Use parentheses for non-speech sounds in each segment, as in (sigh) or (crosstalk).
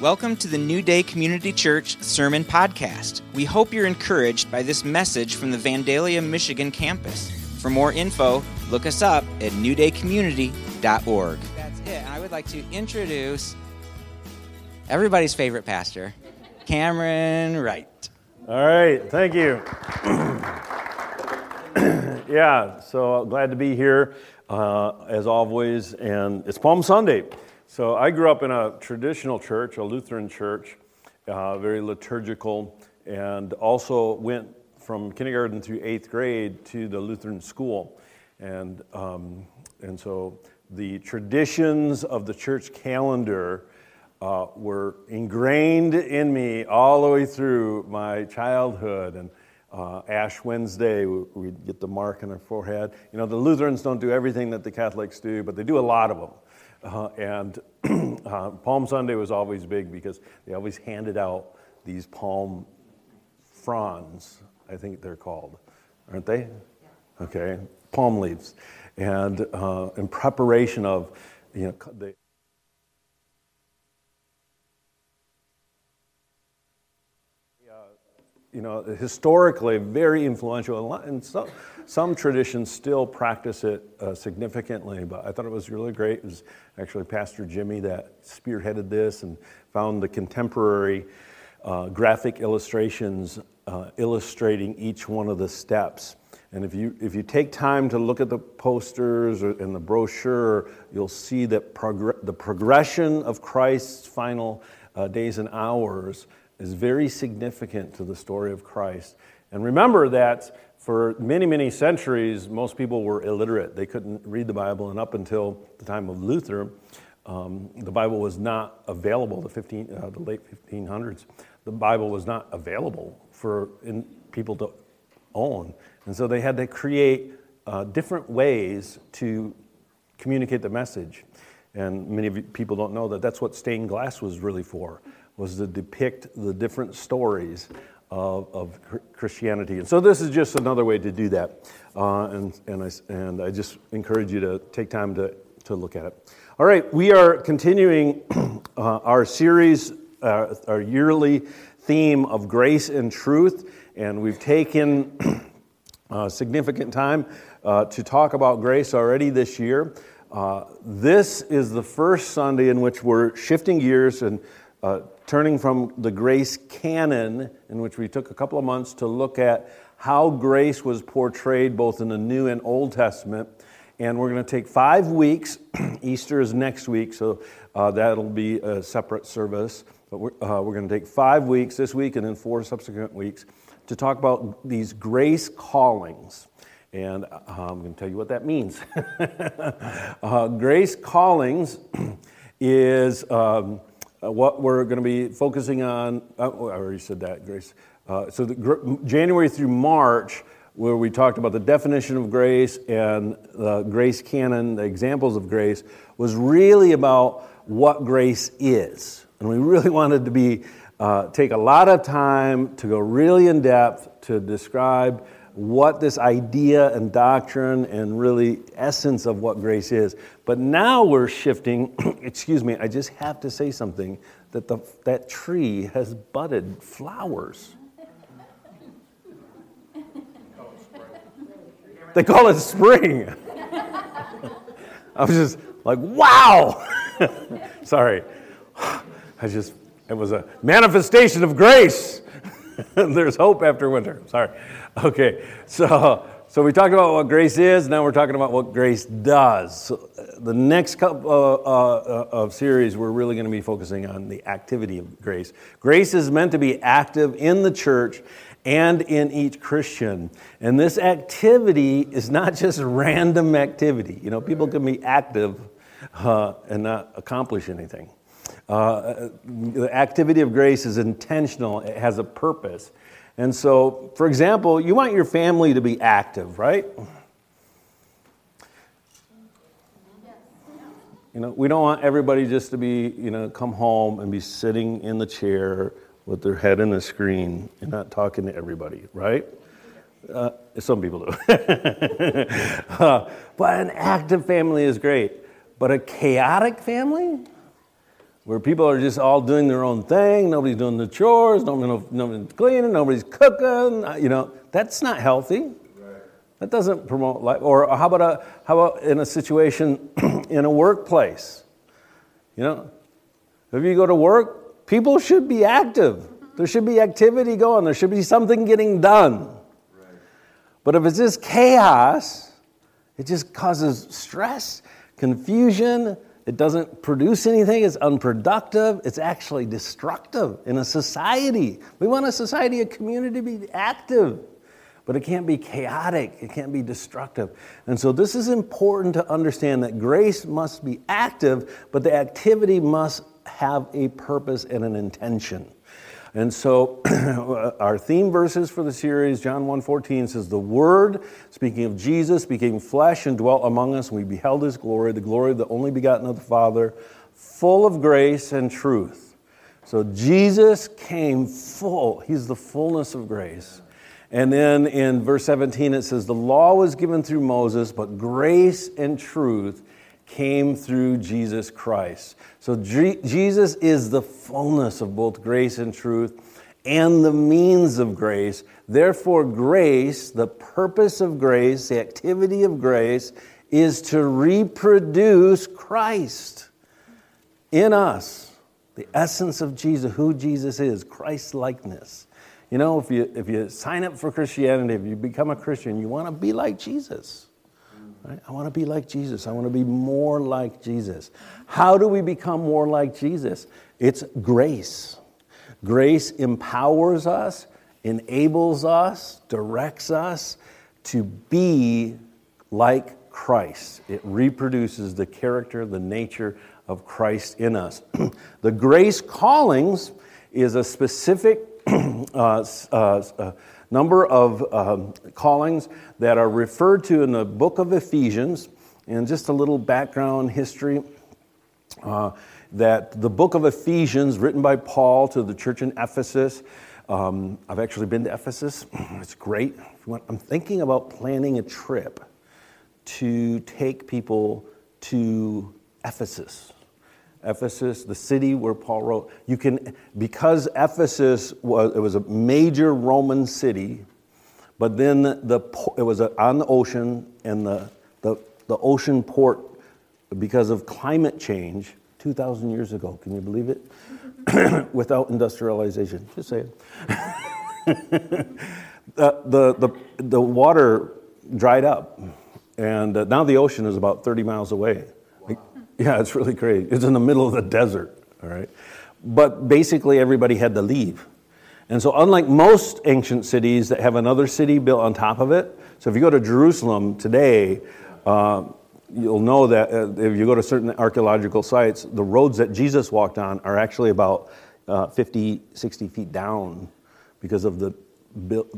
Welcome to the New Day Community Church Sermon Podcast. We hope you're encouraged by this message from the Vandalia, Michigan campus. For more info, look us up at newdaycommunity.org. That's it. I would like to introduce everybody's favorite pastor, Cameron Wright. All right, thank you. (clears throat) yeah, so glad to be here uh, as always, and it's Palm Sunday. So I grew up in a traditional church, a Lutheran church, uh, very liturgical, and also went from kindergarten through eighth grade to the Lutheran school. And, um, and so the traditions of the church calendar uh, were ingrained in me all the way through my childhood. And uh, Ash Wednesday, we'd get the mark on our forehead. You know, the Lutherans don't do everything that the Catholics do, but they do a lot of them. Uh, and (clears throat) uh, Palm Sunday was always big because they always handed out these palm fronds, I think they're called, aren't they? Okay, palm leaves. And uh, in preparation of, you know, the you know, historically very influential, and some, some traditions still practice it uh, significantly, but I thought it was really great. It was actually Pastor Jimmy that spearheaded this and found the contemporary uh, graphic illustrations uh, illustrating each one of the steps. And if you, if you take time to look at the posters or, and the brochure, you'll see that progr- the progression of Christ's final uh, days and hours is very significant to the story of Christ. And remember that for many, many centuries, most people were illiterate. They couldn't read the Bible, and up until the time of Luther, um, the Bible was not available, the, 15, uh, the late 1500s. The Bible was not available for in, people to own. And so they had to create uh, different ways to communicate the message. And many people don't know that that's what stained glass was really for was to depict the different stories of, of Christianity. And so this is just another way to do that. Uh, and, and, I, and I just encourage you to take time to, to look at it. All right, we are continuing (clears throat) uh, our series, uh, our yearly theme of grace and truth. And we've taken (clears throat) uh, significant time uh, to talk about grace already this year. Uh, this is the first Sunday in which we're shifting gears and uh, turning from the grace canon, in which we took a couple of months to look at how grace was portrayed both in the New and Old Testament. And we're going to take five weeks. (clears throat) Easter is next week, so uh, that'll be a separate service. But we're, uh, we're going to take five weeks this week and then four subsequent weeks to talk about these grace callings. And uh, I'm going to tell you what that means. (laughs) uh, grace callings (clears throat) is. Um, uh, what we're going to be focusing on, uh, oh, I already said that, Grace. Uh, so the, January through March, where we talked about the definition of grace and the grace canon, the examples of grace, was really about what grace is. And we really (laughs) wanted to be uh, take a lot of time to go really in depth to describe what this idea and doctrine and really essence of what grace is. But now we're shifting, (clears throat) excuse me, I just have to say something that the, that tree has budded flowers. They call it spring. I was just like, wow. (laughs) Sorry. (sighs) I just, it was a manifestation of grace. (laughs) There's hope after winter. Sorry. Okay, so so we talked about what grace is. Now we're talking about what grace does. So uh, the next couple uh, uh, of series, we're really going to be focusing on the activity of grace. Grace is meant to be active in the church and in each Christian. And this activity is not (laughs) just random activity. You know, people can be active uh, and not accomplish anything. Uh, the activity of grace is intentional, it has a purpose. And so, for example, you want your family to be active, right? You know, we don't want everybody just to be, you know, come home and be sitting in the chair with their head in the screen and not talking to everybody, right? Uh, some people do. (laughs) uh, but an active family is great. But a chaotic family? Where people are just all doing their own thing. Nobody's doing the chores, nobody, nobody's cleaning, nobody's cooking. Uh, you know, that's not healthy. That doesn't promote life. Or how about, a, how about in a situation (clears throat) in a workplace? You know, if you go to work, people should be active. There should be activity going. There should be something getting done. But if it's just chaos, it just causes stress, confusion. It doesn't produce anything. It's unproductive. It's actually destructive in a society. We want a society, a community to be active but it can't be chaotic, it can't be destructive. And so, this is important to understand that grace must be active, but the activity must have a purpose and an intention. And so (clears throat) our theme verses for the series, John 1:14 says the word, speaking of Jesus, became flesh and dwelt among us, and we beheld his glory, the glory of the only begotten of the Father, full of grace and truth. So Jesus came full. He's the fullness of grace. And then in verse 17, it says, The law was given through Moses, but grace and truth came through Jesus Christ. So Jesus is the fullness of both grace and truth and the means of grace. Therefore, grace, the purpose of grace, the activity of grace, is to reproduce Christ in us, the essence of Jesus, who Jesus is, Christ likeness. You know, if you, if you sign up for Christianity, if you become a Christian, you want to be like Jesus. Right? I want to be like Jesus. I want to be more like Jesus. How do we become more like Jesus? It's grace. Grace empowers us, enables us, directs us to be like Christ. It reproduces the character, the nature of Christ in us. (clears throat) the grace callings is a specific (clears throat) uh, uh, uh, number of um, callings that are referred to in the book of Ephesians. And just a little background history uh, that the book of Ephesians, written by Paul to the church in Ephesus, um, I've actually been to Ephesus. (clears throat) It's great. I'm thinking about planning a trip to take people to Ephesus. Ephesus, the city where Paul wrote. You can, because Ephesus was, it was a major Roman city, but then the, it was on the ocean, and the, the, the ocean port, because of climate change, 2,000 years ago, can you believe it? (clears throat) Without industrialization, just say it. the, the, the, the water dried up, and uh, now the ocean is about 30 miles away. (laughs) Yeah, it's really crazy. It's in the middle of the desert, all right? But basically, everybody had to leave. And so, unlike most ancient cities that have another city built on top of it, so if you go to Jerusalem today, uh, you'll know that uh, if you go to certain archaeological sites, the roads that Jesus walked on are actually about uh, 50, 60 feet down because of the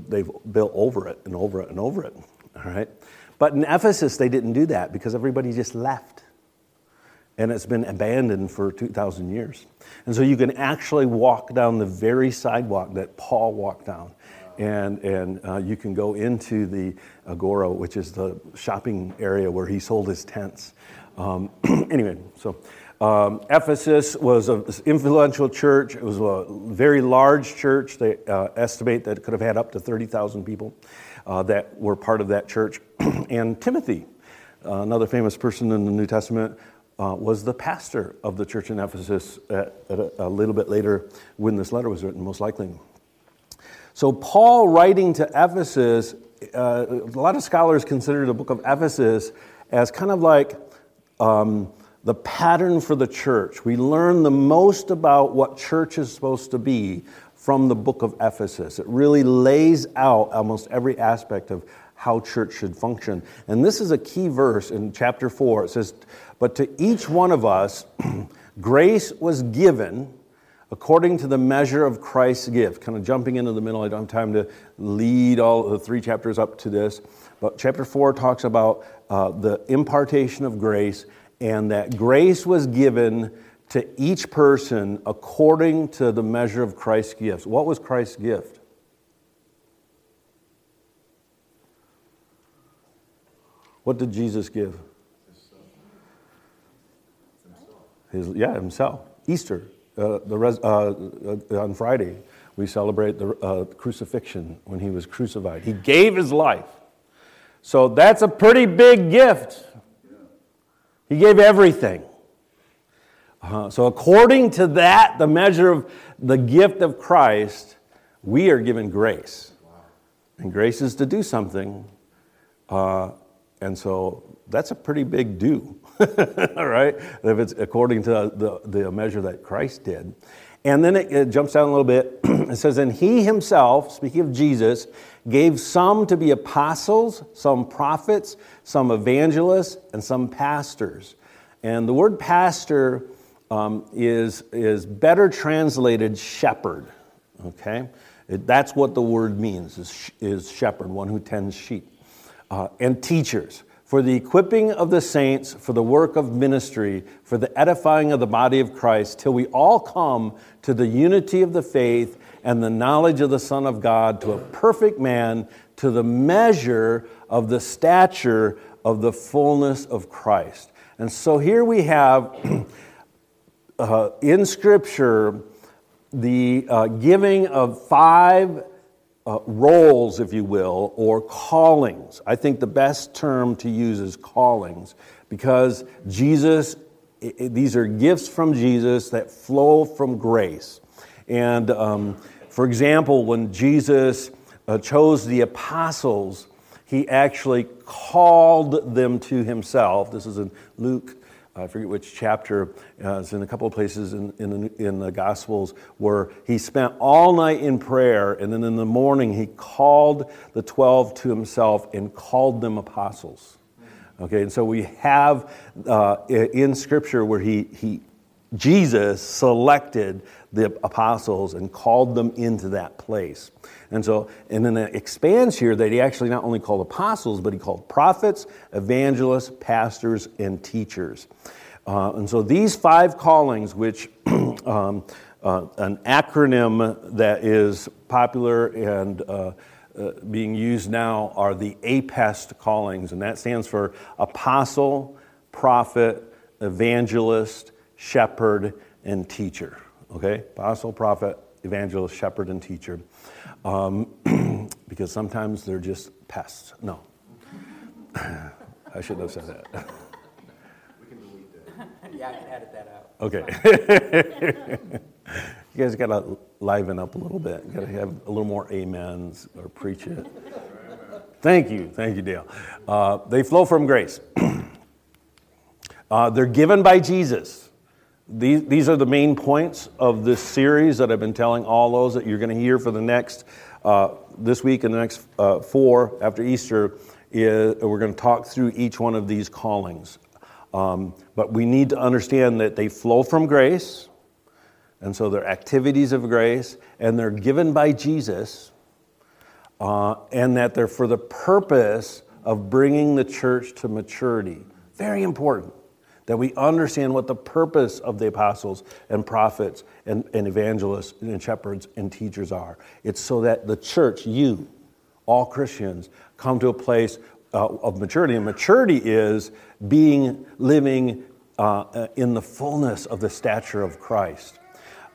they've built over it and over it and over it. All right, but in Ephesus they didn't do that because everybody just left and it's been abandoned for 2,000 years. And so you can actually walk down the very sidewalk that Paul walked down. And, and uh, you can go into the Agora, which is the shopping area where he sold his tents. Um, (clears throat) anyway, so um, Ephesus was an influential church. It was a very large church. They uh, estimate that it could have had up to 30,000 people uh, that were part of that church. (clears throat) and Timothy, uh, another famous person in the New Testament, uh, was the pastor of the church in Ephesus at, at a, a, little bit later when this letter was written, most likely. So, Paul writing to Ephesus, uh, a lot of scholars consider the book of Ephesus as kind of like um, the pattern for the church. We learn the most about what church is supposed to be from the book of Ephesus. It really lays out almost every aspect of how church should function. And this is a key verse in chapter 4. It says, But to each one of us, (clears throat) grace was given according to the measure of Christ's gift. Kind of jumping into the middle, I don't have time to lead all the three chapters up to this. But chapter 4 talks about uh, the impartation of grace and that grace was given to each person according to the measure of Christ's gifts. What was Christ's gift? What did Jesus give? His, yeah, himself. Easter, uh, the res- uh, uh, on Friday, we celebrate the uh, crucifixion when he was crucified. He gave his life. So that's a pretty big gift. He gave everything. Uh, so, according to that, the measure of the gift of Christ, we are given grace. And grace is to do something. Uh, and so that's a pretty big do, (laughs) all right? If it's according to the, the measure that Christ did. And then it, it jumps down a little bit. (clears throat) it says, And he himself, speaking of Jesus, gave some to be apostles, some prophets, some evangelists, and some pastors. And the word pastor um, is, is better translated shepherd, okay? It, that's what the word means, is, is shepherd, one who tends sheep. Uh, and teachers for the equipping of the saints, for the work of ministry, for the edifying of the body of Christ, till we all come to the unity of the faith and the knowledge of the Son of God, to a perfect man, to the measure of the stature of the fullness of Christ. And so here we have (clears throat) uh, in Scripture the uh, giving of five uh, roles, if you will, or callings. I think the best term to use is callings because Jesus, it, these are gifts from Jesus that flow from grace. And um, for example, when Jesus uh, chose the apostles, he actually called them to himself. This is in Luke I forget which chapter, uh, it's in a couple of places in, in, in, the Gospels, where he spent all night in prayer, and then in the morning he called the 12 to himself and called them apostles. Okay, and so we have uh, in Scripture where he, he, Jesus selected the apostles and called them into that place. And so, and then it expands here that he actually not only called apostles, but he called prophets, evangelists, pastors, and teachers. Uh, and so these five callings, which (clears throat) um, uh, an acronym that is popular and uh, uh, being used now are the APEST callings, and that stands for apostle, prophet, evangelist, shepherd, and teacher. Okay? Apostle, prophet, evangelist, shepherd, and teacher um, (clears throat) because sometimes they're just pests. No. (laughs) I shouldn't have said that. We can delete that. yeah, I can edit that out. Okay. (laughs) you guys got to liven up a little bit. You got to have a little more amens or preach it. Thank you. Thank you, Dale. Uh, they flow from grace. (clears throat) uh, they're given by Jesus. These, these are the main points of this series that I've been telling all those that you're going to hear for the next, uh, this week and the next uh, four after Easter. Is, we're going to talk through each one of these callings. Um, but we need to understand that they flow from grace, and so they're activities of grace, and they're given by Jesus, uh, and that they're for the purpose of bringing the church to maturity. Very important that we understand what the purpose of the apostles and prophets and, and evangelists and shepherds and teachers are. It's so that the church, you, all Christians, come to a place uh, of maturity. And maturity is being, living uh, in the fullness of the stature of Christ.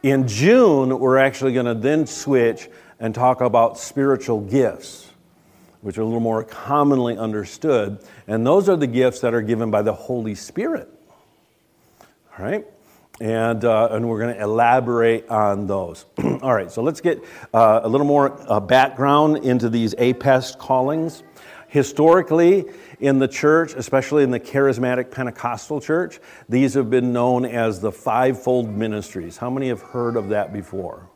In June, we're actually going to then switch and talk about spiritual gifts, which are a little more commonly understood. And those are the gifts that are given by the Holy Spirit. All right? And, uh, and we're going to elaborate on those. (clears throat) All right, so let's get uh, a little more uh, background into these APEST callings. Historically, in the church, especially in the charismatic Pentecostal church, these have been known as the fivefold ministries. How many have heard of that before?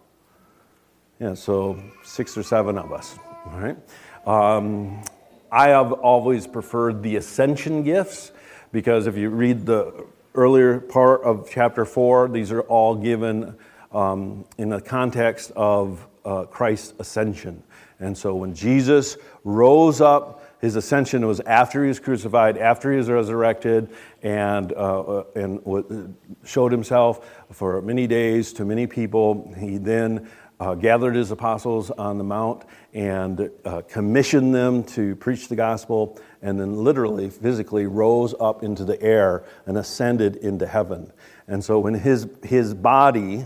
Yeah, so six or seven of us. All right. Um, I have always preferred the ascension gifts because if you read the earlier part of chapter 4. These are all given um, in the context of uh, Christ's ascension. And so when Jesus rose up, his ascension was after he was crucified, after he was resurrected, and, uh, uh and showed himself for many days to many people. He then uh, gathered his apostles on the mount and uh, commissioned them to preach the gospel, and then literally, physically rose up into the air and ascended into heaven. And so when his, his body,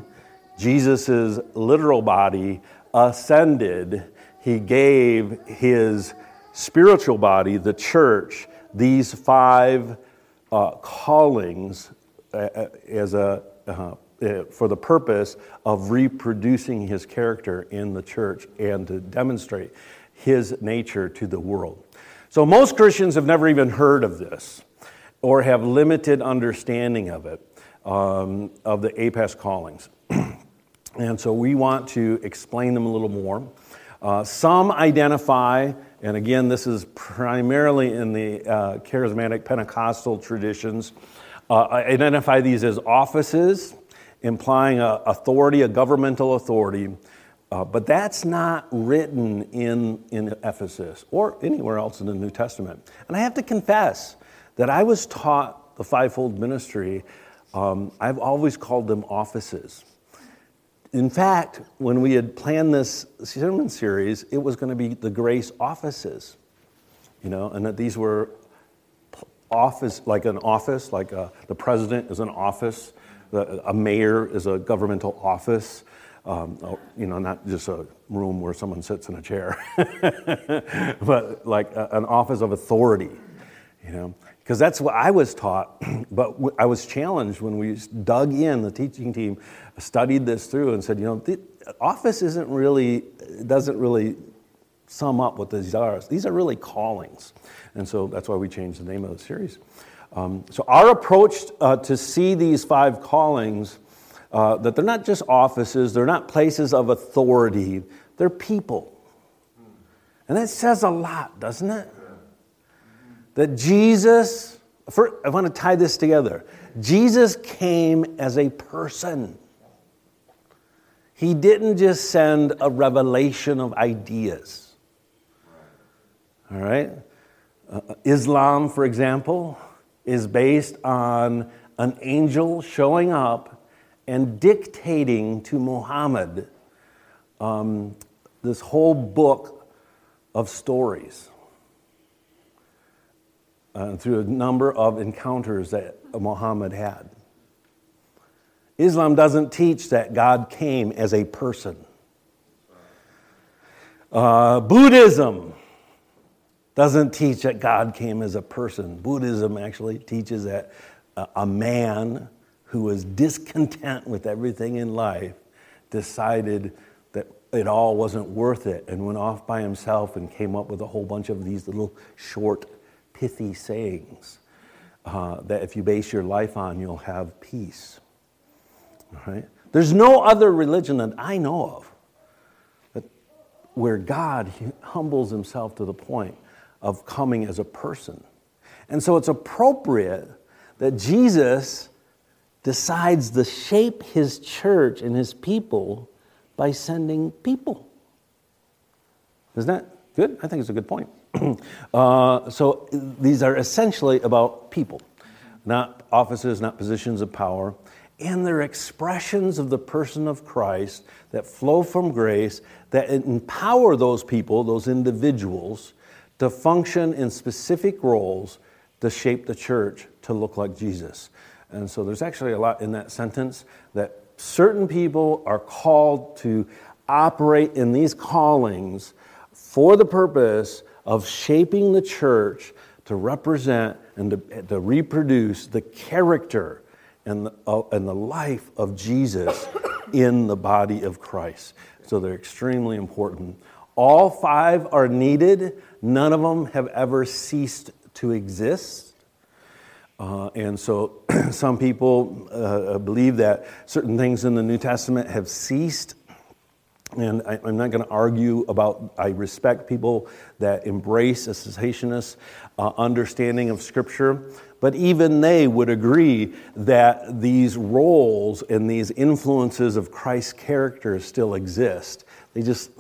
Jesus' literal body, ascended, he gave his spiritual body, the church, these five uh, callings uh, uh as a, uh, for the purpose of reproducing his character in the church and to demonstrate his nature to the world. So, most Christians have never even heard of this or have limited understanding of it, um, of the APEST callings. (clears throat) and so, we want to explain them a little more. Uh, some identify, and again, this is primarily in the uh, charismatic Pentecostal traditions, uh, identify these as offices implying a authority, a governmental authority. Uh, but that's not written in, in Ephesus or anywhere else in the New Testament. And I have to confess that I was taught the fivefold ministry, um, I've always called them offices. In fact, when we had planned this sermon series, it was going to be the grace offices, you know, and that these were office, like an office, like a, uh, the president is an office, a mayor is a governmental office. Um, you know, not just a room where someone sits in a chair, (laughs) but like a, an office of authority, you know, because that's what I was taught. (clears throat) but I was challenged when we dug in, the teaching team studied this through and said, you know, the office isn't really, doesn't really sum up what these are. These are really callings. And so that's why we changed the name of the series. Um, so, our approach uh, to see these five callings, uh, that they're not just offices, they're not places of authority, they're people. And that says a lot, doesn't it? That Jesus, for, I want to tie this together. Jesus came as a person. He didn't just send a revelation of ideas. All right? Uh, Islam, for example, is based on an angel showing up and dictating to Muhammad um, this whole book of stories uh, through a number of encounters that Muhammad had. Islam doesn't teach that God came as a person. Uh, Buddhism doesn't teach that God came as a person. Buddhism actually teaches that a man who was discontent with everything in life decided that it all wasn't worth it and went off by himself and came up with a whole bunch of these little short, pithy sayings uh, that if you base your life on, you'll have peace. All right? There's no other religion that I know of that, where God humbles himself to the point of coming as a person. And so it's appropriate that Jesus decides to shape his church and his people by sending people. Isn't that good? I think it's a good point. (clears throat) uh, so these are essentially about people, not offices, not positions of power, and they're expressions of the person of Christ that flow from grace that empower those people, those individuals, to function in specific roles to shape the church to look like Jesus. And so there's actually a lot in that sentence that certain people are called to operate in these callings for the purpose of shaping the church to represent and to, to reproduce the character and the, uh, and the life of Jesus in the body of Christ. So they're extremely important. All five are needed None of them have ever ceased to exist. Uh, and so (clears throat) some people uh, believe that certain things in the New Testament have ceased. And I, am not going to argue about, I respect people that embrace a cessationist uh, understanding of Scripture, but even they would agree that these roles and these influences of Christ's character still exist. They just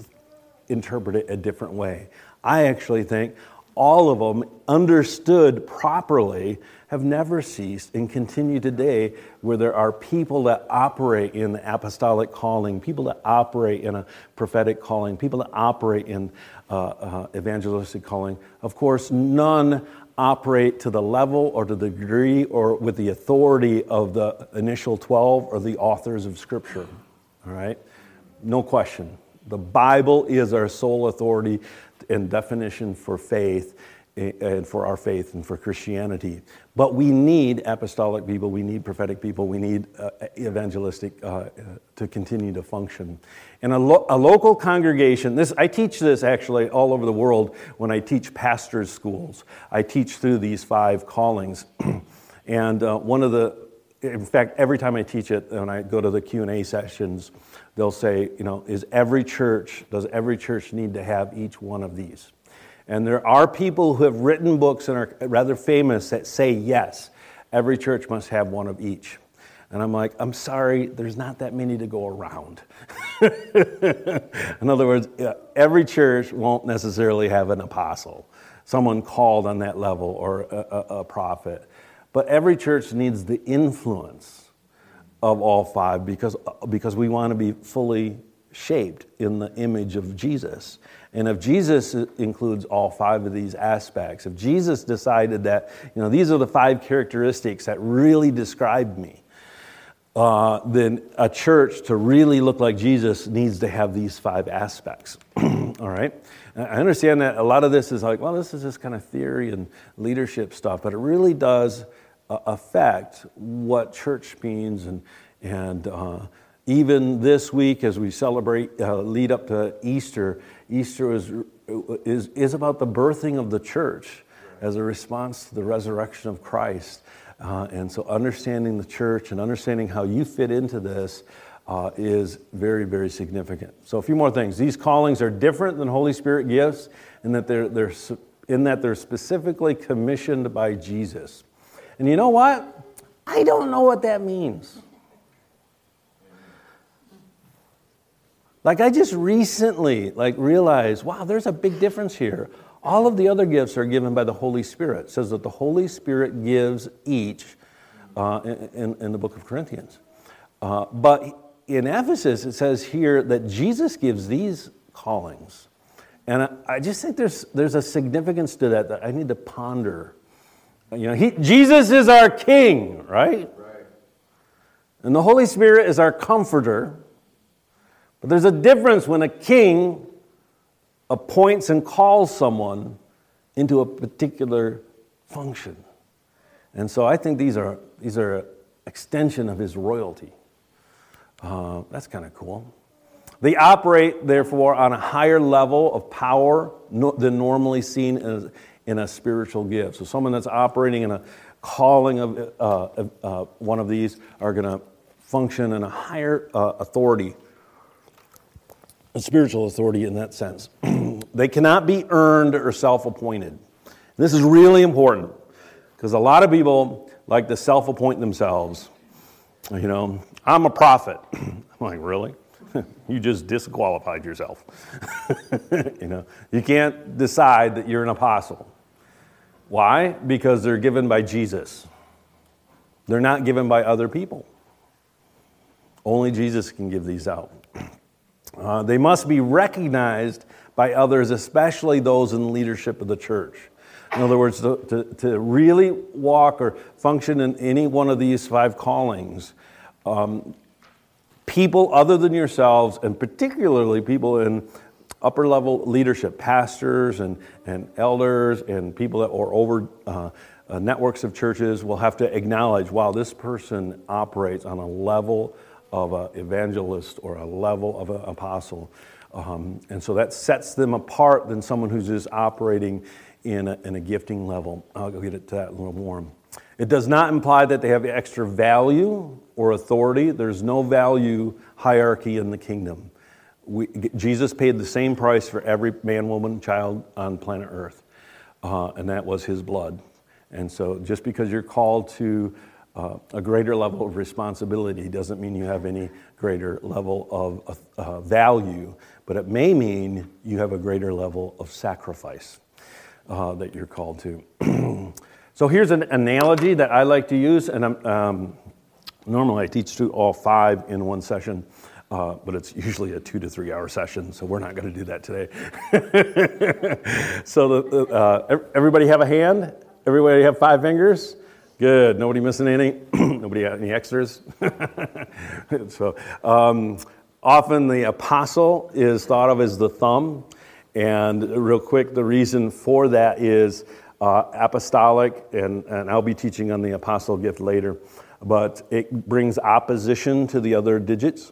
interpret it a different way. I actually think all of them understood properly have never ceased and continue today where there are people that operate in the apostolic calling people that operate in a prophetic calling people that operate in uh, uh, evangelistic calling. Of course none operate to the level or to the degree or with the authority of the initial 12 or the authors of scripture all right? No question the bible is our sole authority and definition for faith and for our faith and for Christianity. But we need apostolic people, we need prophetic people, we need uh, evangelistic uh, uh, to continue to function. And a, lo- a, local congregation, this, I teach this actually all over the world when I teach pastors' schools. I teach through these five callings. (clears throat) and uh, one of the, in fact, every time I teach it, when I go to the Q&A sessions, they'll say, you know, is every church, does every church need to have each one of these? And there are people who have written books and are rather famous that say, yes, every church must have one of each. And I'm like, I'm sorry, there's not that many to go around. (laughs) In other words, every church won't necessarily have an apostle, someone called on that level, or a, a, a prophet. But every church needs the influence of all five because, because we want to be fully shaped in the image of Jesus. And if Jesus includes all five of these aspects, if Jesus decided that, you know, these are the five characteristics that really describe me, uh, then a church to really look like Jesus needs to have these five aspects. (clears throat) all right? I understand that a lot of this is like, well, this is just kind of theory and leadership stuff, but it really does affect what church means and, and uh, even this week, as we celebrate, uh, lead up to Easter, Easter is, is, is about the birthing of the church as a response to the resurrection of Christ. Uh, and so, understanding the church and understanding how you fit into this uh, is very, very significant. So, a few more things. These callings are different than Holy Spirit gifts in that they're, they're, in that they're specifically commissioned by Jesus. And you know what? I don't know what that means. Like I just recently like realized, wow, there's a big difference here. All of the other gifts are given by the Holy Spirit. It says that the Holy Spirit gives each uh, in, in, the book of Corinthians. Uh, but in Ephesus, it says here that Jesus gives these callings. And I, I, just think there's, there's a significance to that that I need to ponder. You know, he, Jesus is our king, right? right? And the Holy Spirit is our comforter. But there's a difference when a king appoints and calls someone into a particular function. And so I think these are, these are an extension of his royalty. Uh, that's kind of cool. They operate, therefore, on a higher level of power no, than normally seen as, in a spiritual gift. So, someone that's operating in a calling of uh, uh, one of these are going to function in a higher uh, authority a spiritual authority in that sense. (clears throat) they cannot be earned or self appointed. This is really important because a lot of people like to self appoint themselves. You know, I'm a prophet. (clears throat) I'm like, really? (laughs) you just disqualified yourself. (laughs) you know, you can't decide that you're an apostle. Why? Because they're given by Jesus. They're not given by other people. Only Jesus can give these out. (clears throat) Uh, they must be recognized by others, especially those in leadership of the church. In other words, to, to, to really walk or function in any one of these five callings, um, people other than yourselves, and particularly people in upper level leadership, pastors and, and elders and people that are over uh, uh, networks of churches, will have to acknowledge wow, this person operates on a level of an evangelist or a level of an apostle. Um, and so that sets them apart than someone who's just operating in a, in a gifting level. I'll get it to that a little more. It does not imply that they have extra value or authority. There's no value hierarchy in the kingdom. We, Jesus paid the same price for every man, woman, child on planet Earth, uh, and that was his blood. And so just because you're called to uh, a greater level of responsibility doesn't mean you have any greater level of uh, value, but it may mean you have a greater level of sacrifice. uh, that you're called to. (clears throat) so here's an analogy that I like to use, and um, normally I teach through all five in one session. Uh, but it's usually a two to three hour session, so we're not going to do that today. (laughs) so, the, uh, everybody have a hand? Everybody have five fingers? Good. Nobody missing any? (clears throat) Nobody got any extras? (laughs) so, um, often the apostle is thought of as the thumb. And real quick, the reason for that is uh, apostolic, and, and I'll be teaching on the apostle gift later, but it brings opposition to the other digits.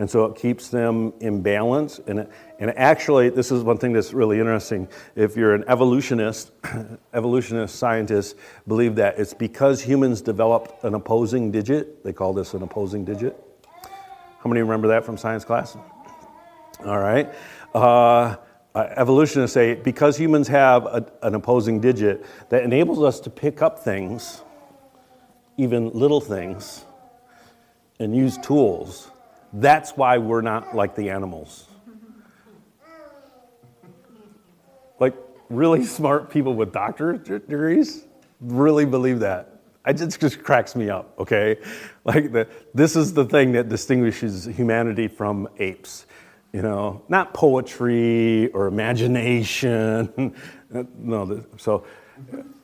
And so it keeps them in balance. And, it, and actually, this is one thing that's really interesting. If you're an evolutionist, (clears throat) evolutionist scientists believe that it's because humans developed an opposing digit. They call this an opposing digit. How many remember that from science class? All right. Uh, uh, evolutionists say because humans have a, an opposing digit that enables us to pick up things, even little things, and use tools that's why we're not like the animals. Like, really (laughs) smart people with doctorate degrees really believe that. It just, just cracks me up, okay? Like, the, this is the thing that distinguishes humanity from apes. You know, not poetry or imagination. (laughs) Uh, no, so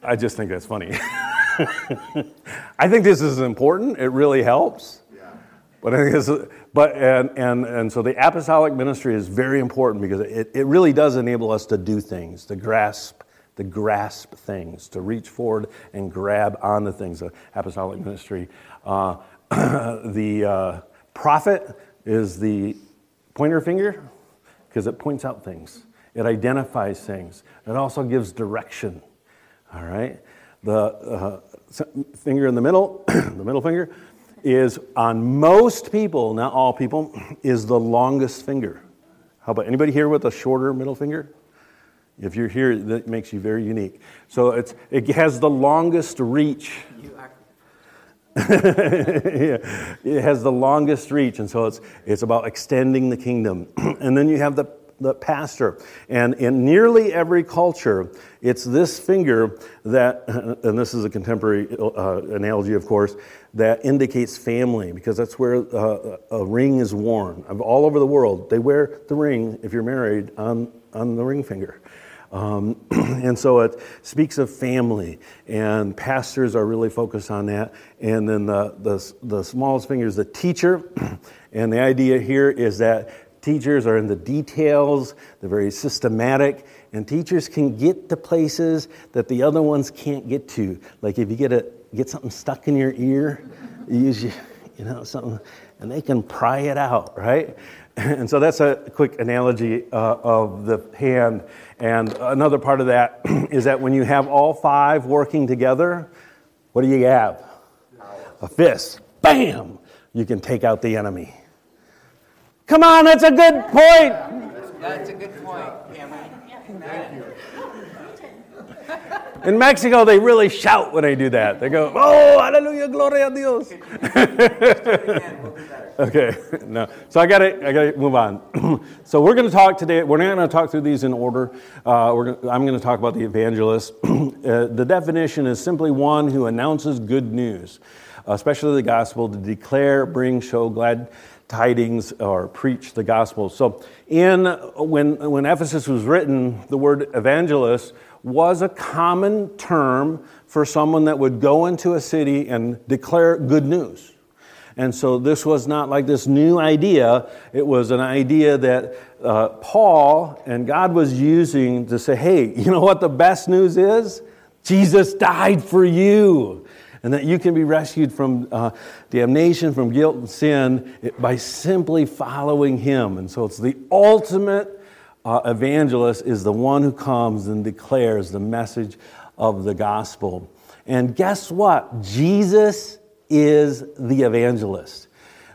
I just think that's funny. (laughs) I think this is important. It really helps. But I think it's, but and, and and so the apostolic ministry is very important because it, it really does enable us to do things, to grasp, to grasp things, to reach forward and grab on onto things. The apostolic ministry. Uh, (clears throat) the uh, prophet is the pointer finger because it points out things. It identifies things. It also gives direction. All right. The uh, finger in the middle, (clears throat) the middle finger, is on most people, not all people, (clears throat) is the longest finger. How about anybody here with a shorter middle finger? If you're here, that makes you very unique. So it's, it has the longest reach. (laughs) yeah, it has the longest reach, and so it's, it's about extending the kingdom. (clears throat) and then you have the the pastor. And in nearly every culture, it's this finger that, (laughs) and this is a contemporary uh, analogy, of course, that indicates family because that's where uh, a ring is worn. All over the world, they wear the ring, if you're married, on, on the ring finger. Um, (clears throat) and so it speaks of family, and pastors are really focused on that. And then the, the, the smallest finger is the teacher. (clears throat) And the idea here is that Teachers are in the details, they're very systematic, and teachers can get to places that the other ones can't get to. Like if you get, a, get something stuck in your ear, you use you, you know, something, and they can pry it out, right? (laughs) And so that's a quick analogy uh, of the hand. And another part of that (clears throat) is that when you have all five working together, what do you have? A fist. Bam! You can take out the enemy. Come on, that's a good point. That's a good point, In Mexico, they really shout when they do that. They go, "Oh, hallelujah, gloria a Dios." (laughs) okay, no. So I got to, I got to move on. (clears throat) so we're going to talk today. We're not going to talk through these in order. Uh, gonna, I'm going to talk about the evangelist. (clears throat) uh, the definition is simply one who announces good news, especially the gospel, to declare, bring, show glad tidings or preach the gospel. So, in when when Ephesus was written, the word evangelist was a common term for someone that would go into a city and declare good news. And so this was not like this new idea. It was an idea that uh, Paul and God was using to say, hey, you know what the best news is? Jesus died for you and that you can be rescued from uh, damnation, from guilt and sin by simply following Him. And so it's the ultimate uh, evangelist is the one who comes and declares the message of the gospel. And guess what? Jesus is the evangelist.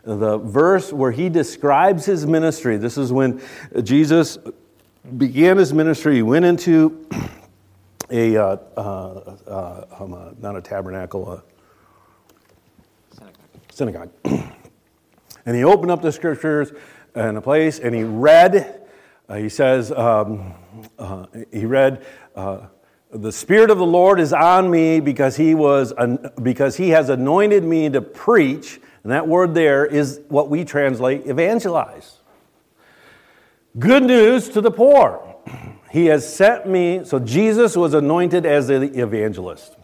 The verse where he describes his ministry, this is when Jesus began his ministry. He went into a, uh, uh, uh, um, uh, not a tabernacle, a synagogue. synagogue. (clears throat) and he opened up the scriptures in a place and he read Uh, he says, um, uh, he read, uh, the Spirit of the Lord is on me because he, was, because he has anointed me to preach. And that word there is what we translate evangelize. Good news to the poor. (clears throat) He has sent me, so Jesus was anointed as the evangelist.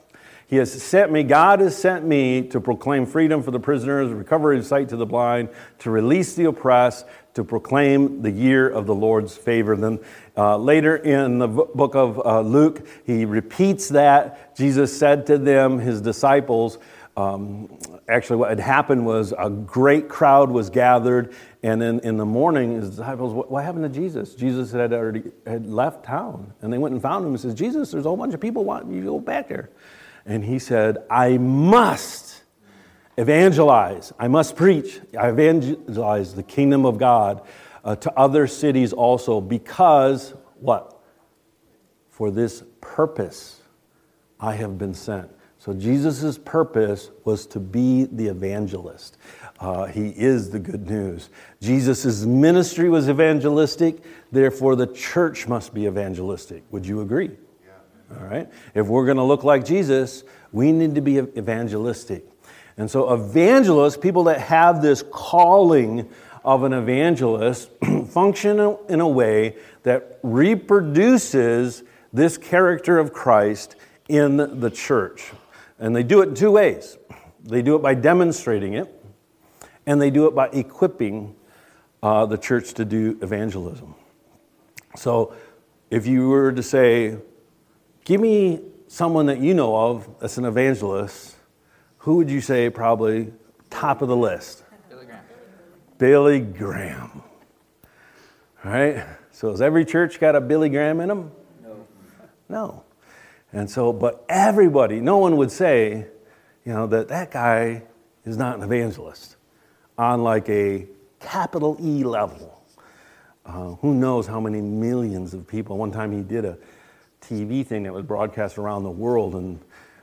He has sent me, God has sent me to proclaim freedom for the prisoners, recovery of sight to the blind, to release the oppressed, to proclaim the year of the Lord's favor. Then uh, later in the book of uh, Luke, he repeats that. Jesus said to them, his disciples, um, actually, what had happened was a great crowd was gathered, and then in the morning, his disciples, what, what happened to Jesus? Jesus had already had left town, and they went and found him and says, Jesus, there's a whole bunch of people wanting you to go back there. And he said, I must evangelize. I must preach. I evangelize the kingdom of God uh, to other cities also because what? For this purpose I have been sent. So Jesus' purpose was to be the evangelist. Uh, he is the good news. Jesus' ministry was evangelistic, therefore, the church must be evangelistic. Would you agree? Yeah. All right? If we're going to look like Jesus, we need to be evangelistic. And so, evangelists, people that have this calling of an evangelist, (clears throat) function in a way that reproduces this character of Christ in the church. And they do it in two ways they do it by demonstrating it, and they do it by equipping uh, the church to do evangelism. So, if you were to say, Give me someone that you know of that's an evangelist. Who would you say probably top of the list? Billy Graham. Billy Graham. All right? So has every church got a Billy Graham in them? No. No. And so, but everybody, no one would say, you know, that that guy is not an evangelist on like a capital E level. Uh, who knows how many millions of people? One time he did a TV thing that was broadcast around the world, and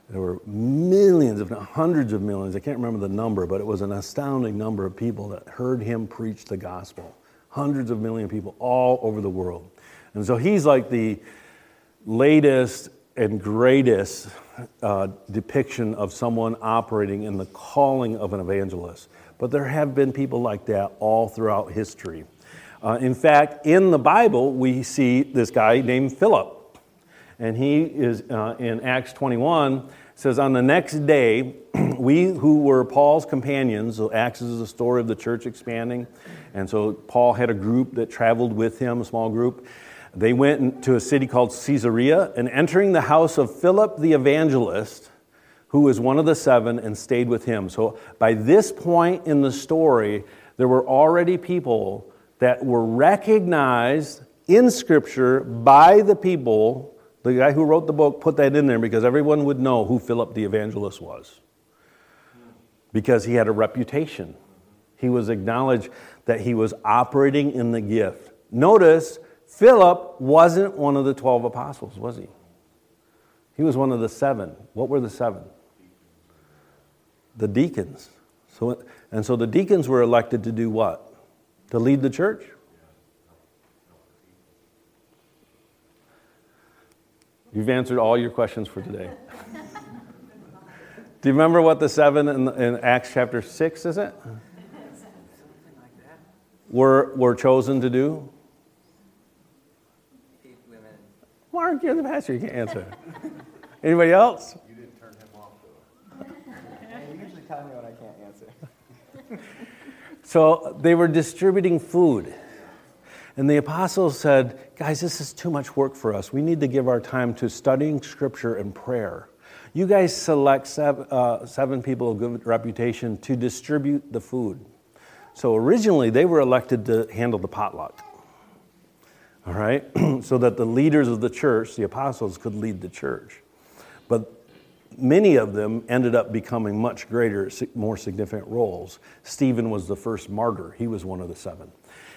there were millions, if not hundreds of millions, I can't remember the number, but it was an astounding number of people that heard him preach the gospel. Hundreds of million people all over the world. And so he's like the latest and greatest uh, depiction of someone operating in the calling of an evangelist. But there have been people like that all throughout history. Uh, in fact, in the Bible, we see this guy named Philip and he is uh, in Acts 21 says, On the next day, (clears throat) we who were Paul's companions, so Acts is the story of the church expanding, and so Paul had a group that traveled with him, a small group. They went to a city called Caesarea, and entering the house of Philip the evangelist, who was one of the seven, and stayed with him. So by this point in the story, there were already people that were recognized in Scripture by the people the guy who wrote the book put that in there because everyone would know who Philip the evangelist was. Because he had a reputation. He was acknowledged that he was operating in the gift. Notice, Philip wasn't one of the 12 apostles, was he? He was one of the seven. What were the seven? The deacons. So, and so the deacons were elected to do what? To lead the church? You've answered all your questions for today. (laughs) Do you remember what the seven in, in Acts chapter 6 is it? Were, were chosen to do? Mark, you're the pastor. You can't answer. Anybody else? You didn't turn him off, though. you usually tell me when I can't answer. (laughs) so they were distributing food. And the apostles said, Guys, this is too much work for us. We need to give our time to studying scripture and prayer. You guys select seven, uh, seven people of good reputation to distribute the food. So originally, they were elected to handle the potluck. All right? (clears throat) so that the leaders of the church, the apostles, could lead the church. But many of them ended up becoming much greater, more significant roles. Stephen was the first martyr, he was one of the seven.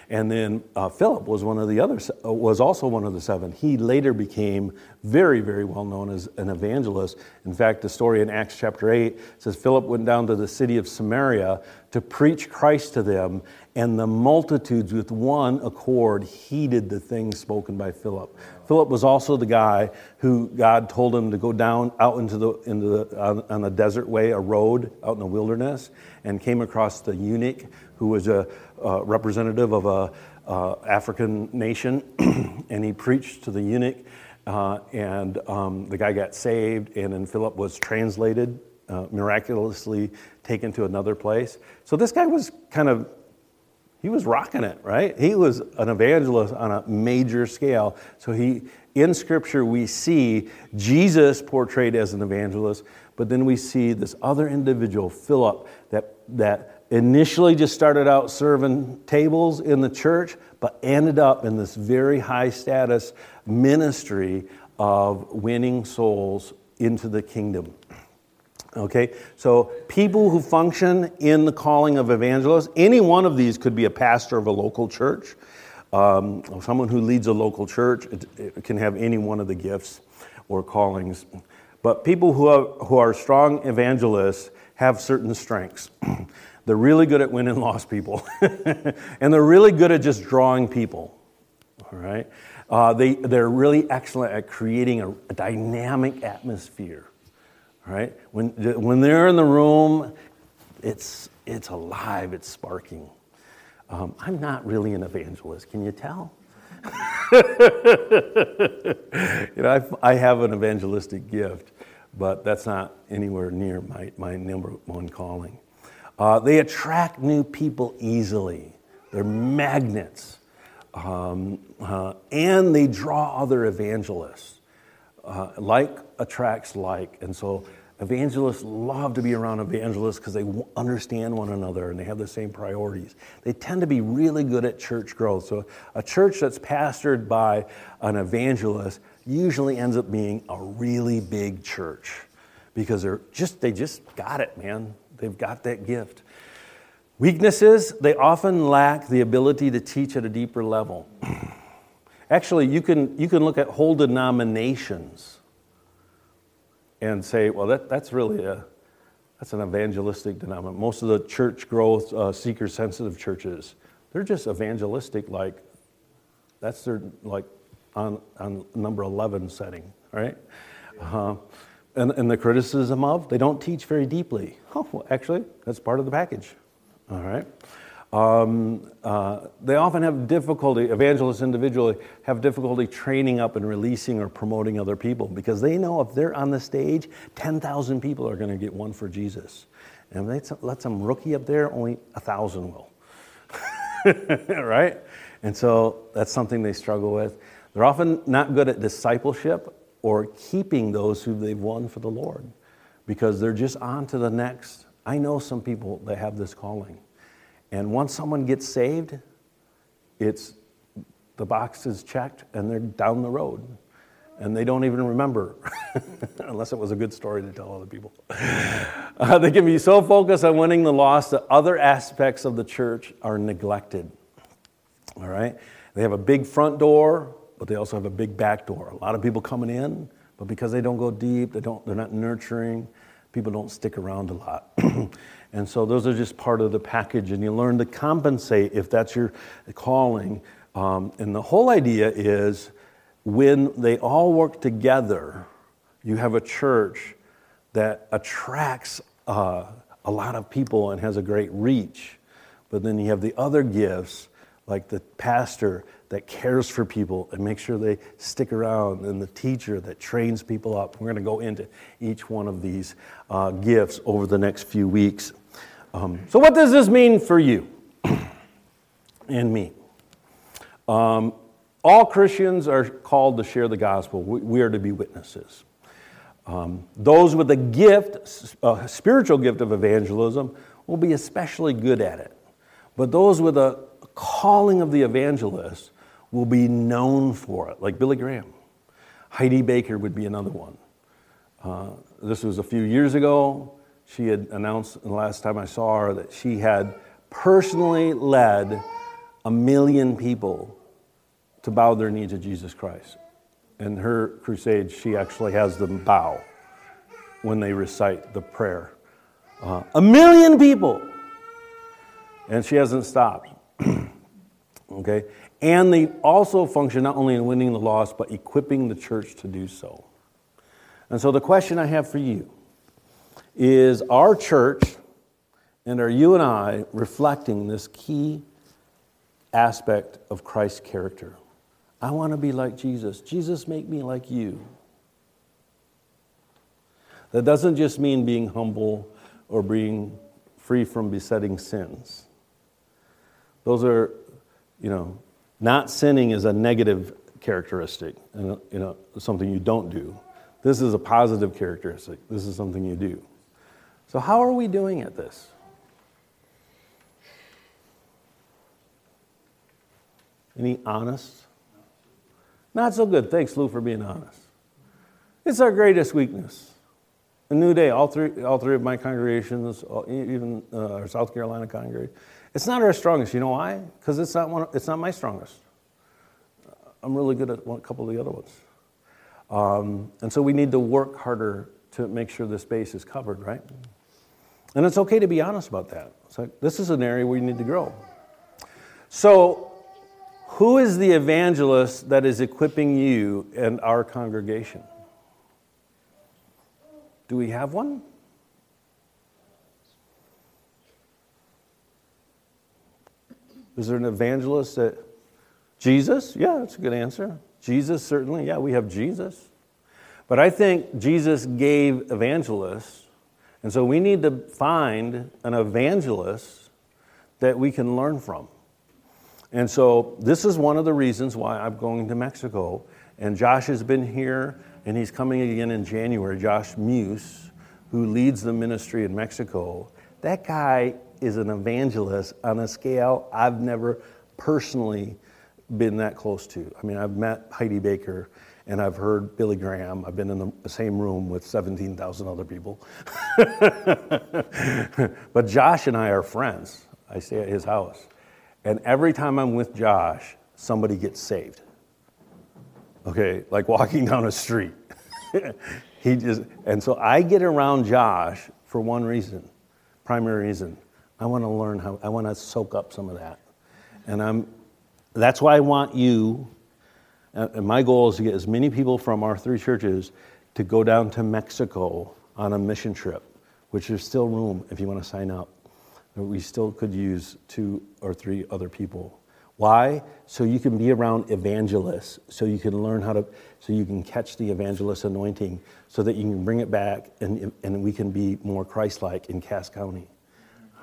And then uh, Philip was one of the others, uh, was also one of the seven. He later became very, very well known as an evangelist. In fact, the story in Acts chapter 8 says Philip went down to the city of Samaria to preach Christ to them, and the multitudes with one accord heeded the things spoken by Philip. Philip was also the guy who God told him to go down out into the, into the on, on a desert way, a road out in the wilderness, and came across the eunuch who was a, a representative of a uh, African nation, (clears throat) and he preached to the eunuch, uh, and um, the guy got saved, and then Philip was translated, uh, miraculously taken to another place. So this guy was kind of, he was rocking it, right? He was an evangelist on a major scale. So he, in Scripture, we see Jesus portrayed as an evangelist, but then we see this other individual, Philip, that that initially just started out serving tables in the church, but ended up in this very high status ministry of winning souls into the kingdom. Okay, so people who function in the calling of evangelists, any one of these could be a pastor of a local church, um, someone who leads a local church, it, it can have any one of the gifts or callings. But people who are, who are strong evangelists have certain strengths. (clears throat) They're really good at winning (laughs) lost people, (laughs) and they're really good at just drawing people. All right? Uh, they, they're really excellent at creating a, a dynamic atmosphere. All right? When, when they're in the room, it's, it's alive, it's sparking. Um, I'm not really an evangelist, can you tell? (laughs) you know, I, I have an evangelistic gift, but that's not anywhere near my, my number one calling. Uh, they attract new people easily. They're magnets. Um, uh, and they draw other evangelists. Uh, like attracts like. And so evangelists love to be around evangelists because they understand one another and they have the same priorities. They tend to be really good at church growth. So a church that's pastored by an evangelist usually ends up being a really big church because they're just they just got it, man. They've got that gift. Weaknesses, they often lack the ability to teach at a deeper level. (clears throat) Actually, you can, you can look at whole denominations and say, well, that, that's really a, that's an evangelistic denomination. Most of the church growth, uh, seeker sensitive churches, they're just evangelistic, like, that's their, like, on, on number 11 setting, right? Uh, and, and the criticism of they don't teach very deeply. Oh, well, actually, that's part of the package. All right. Um, uh, they often have difficulty, evangelists individually have difficulty training up and releasing or promoting other people because they know if they're on the stage, 10,000 people are going to get won for Jesus. And if they let some rookie up there, only a thousand will. (laughs) right? And so that's something they struggle with. They're often not good at discipleship or keeping those who they've won for the Lord because they're just on to the next. I know some people that have this calling. And once someone gets saved, it's the box is checked and they're down the road. And they don't even remember, (laughs) unless it was a good story to tell other people. (laughs) Uh, they can be so focused on winning the lost that other aspects of the church are neglected. All right? They have a big front door, but they also have a big back door. A lot of people coming in, but because they don't go deep, they don't, they're not nurturing, people don't stick around a lot. (clears throat) and so those are just part of the package, and you learn to compensate if that's your calling. Um, and the whole idea is when they all work together, you have a church that attracts uh, a lot of people and has a great reach. But then you have the other gifts, like the pastor that cares for people and makes sure they stick around, and the teacher that trains people up. We're going to go into each one of these uh, gifts over the next few weeks. Um, so, what does this mean for you (clears throat) and me? Um, all Christians are called to share the gospel. We, are to be witnesses. Um, those with a gift, a spiritual gift of evangelism, will be especially good at it. But those with a calling of the evangelist will be known for it, like Billy Graham. Heidi Baker would be another one. Uh, this was a few years ago. She had announced the last time I saw her that she had personally led a million people to bow their knee to Jesus Christ. In her crusade, she actually has them bow when they recite the prayer. Uh, a million people And she hasn't stopped. Okay? And they also function not only in winning the lost, but equipping the church to do so. And so the question I have for you is our church and are you and I reflecting this key aspect of Christ's character? I want to be like Jesus. Jesus, make me like you. That doesn't just mean being humble or being free from besetting sins. Those are, you know, not sinning is a negative characteristic and you know, something you don't do. This is a positive characteristic. This is something you do. So, how are we doing at this? Any honest? Not so good. Thanks, Lou, for being honest. It's our greatest weakness. A new day, all three, all three of my congregations, even uh, our South Carolina congregation, it's not our strongest. You know why? Because it's not one. It's not my strongest. I'm really good at one, a couple of the other ones, um, and so we need to work harder to make sure the space is covered, right? And it's okay to be honest about that. So this is an area where you need to grow. So, who is the evangelist that is equipping you and our congregation? Do we have one? Is there an evangelist that Jesus? Yeah, that's a good answer. Jesus, certainly. Yeah, we have Jesus. But I think Jesus gave evangelists, and so we need to find an evangelist that we can learn from. And so this is one of the reasons why I'm going to Mexico. And Josh has been here and he's coming again in January, Josh Muse, who leads the ministry in Mexico. That guy is an evangelist on a scale I've never personally been that close to. I mean, I've met Heidi Baker and I've heard Billy Graham. I've been in the same room with 17,000 other people. (laughs) but Josh and I are friends. I stay at his house. And every time I'm with Josh, somebody gets saved okay, like walking down a street. (laughs) he just, and so I get around Josh for one reason, primary reason. I want to learn how, I want to soak up some of that. And I'm, that's why I want you, and my goal is to get as many people from our three churches to go down to Mexico on a mission trip, which there's still room if you want to sign up. We still could use two or three other people. Why? So you can be around evangelists, so you can learn how to, so you can catch the evangelist anointing, so that you can bring it back and, and we can be more Christ like in Cass County.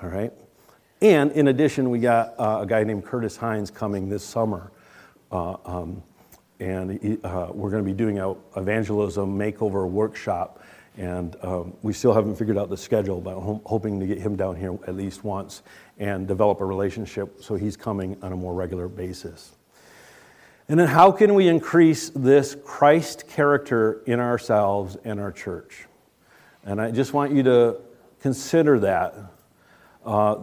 All right? And in addition, we got uh, a guy named Curtis Hines coming this summer. Uh, um, and uh, we're going to be doing an evangelism makeover workshop and um, we still haven't figured out the schedule, but I'm hoping to get him down here at least once and develop a relationship so he's coming on a more regular basis. And then, how can we increase this Christ character in ourselves and our church? And I just want you to consider that uh,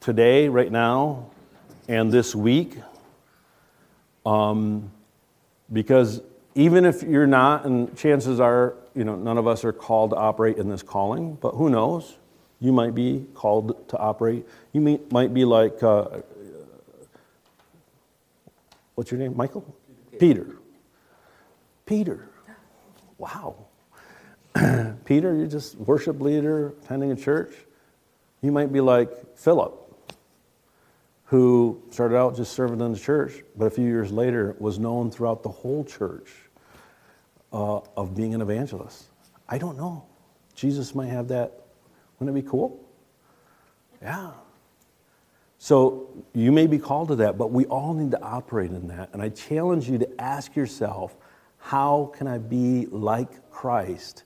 today, right now, and this week. Um, because even if you're not, and chances are you know, none of us are called to operate in this calling, but who knows? You might be called to operate. You may, might be like, uh, what's your name? Michael? Peter. Peter. Wow. (clears throat) Peter, you're just worship leader, attending a church. You might be like Philip, who started out just serving in the church, but a few years later was known throughout the whole church uh, of being an evangelist? I don't know. Jesus might have that. Wouldn't it be cool? Yeah. So you may be called to that, but we all need to operate in that. And I challenge you to ask yourself, how can I be like Christ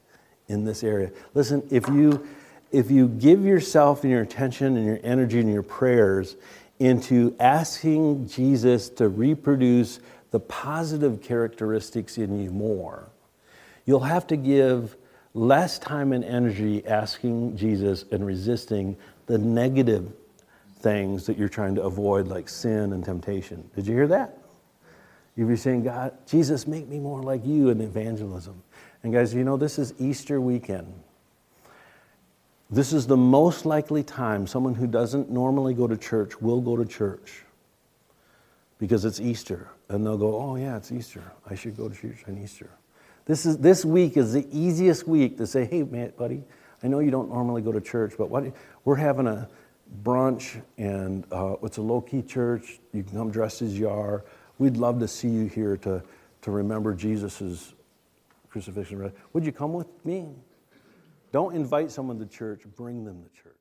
in this area? Listen, if you if you give yourself and your attention and your energy and your prayers into asking Jesus to reproduce the positive characteristics in you more, you'll have to give less time and energy asking Jesus and resisting the negative things that you're trying to avoid, like sin and temptation. Did you hear that? You'll be saying, God, Jesus, make me more like you in evangelism. And guys, you know, this is Easter weekend. This is the most likely time someone who doesn't normally go to church will go to church because it's Easter. And they'll go, oh, yeah, it's Easter. I should go to church on Easter. This, is, this week is the easiest week to say, hey, man, buddy, I know you don't normally go to church, but what, we're having a brunch and uh, it's a low key church. You can come dressed as you are. We'd love to see you here to, to remember Jesus' crucifixion. Would you come with me? Don't invite someone to church, bring them to church.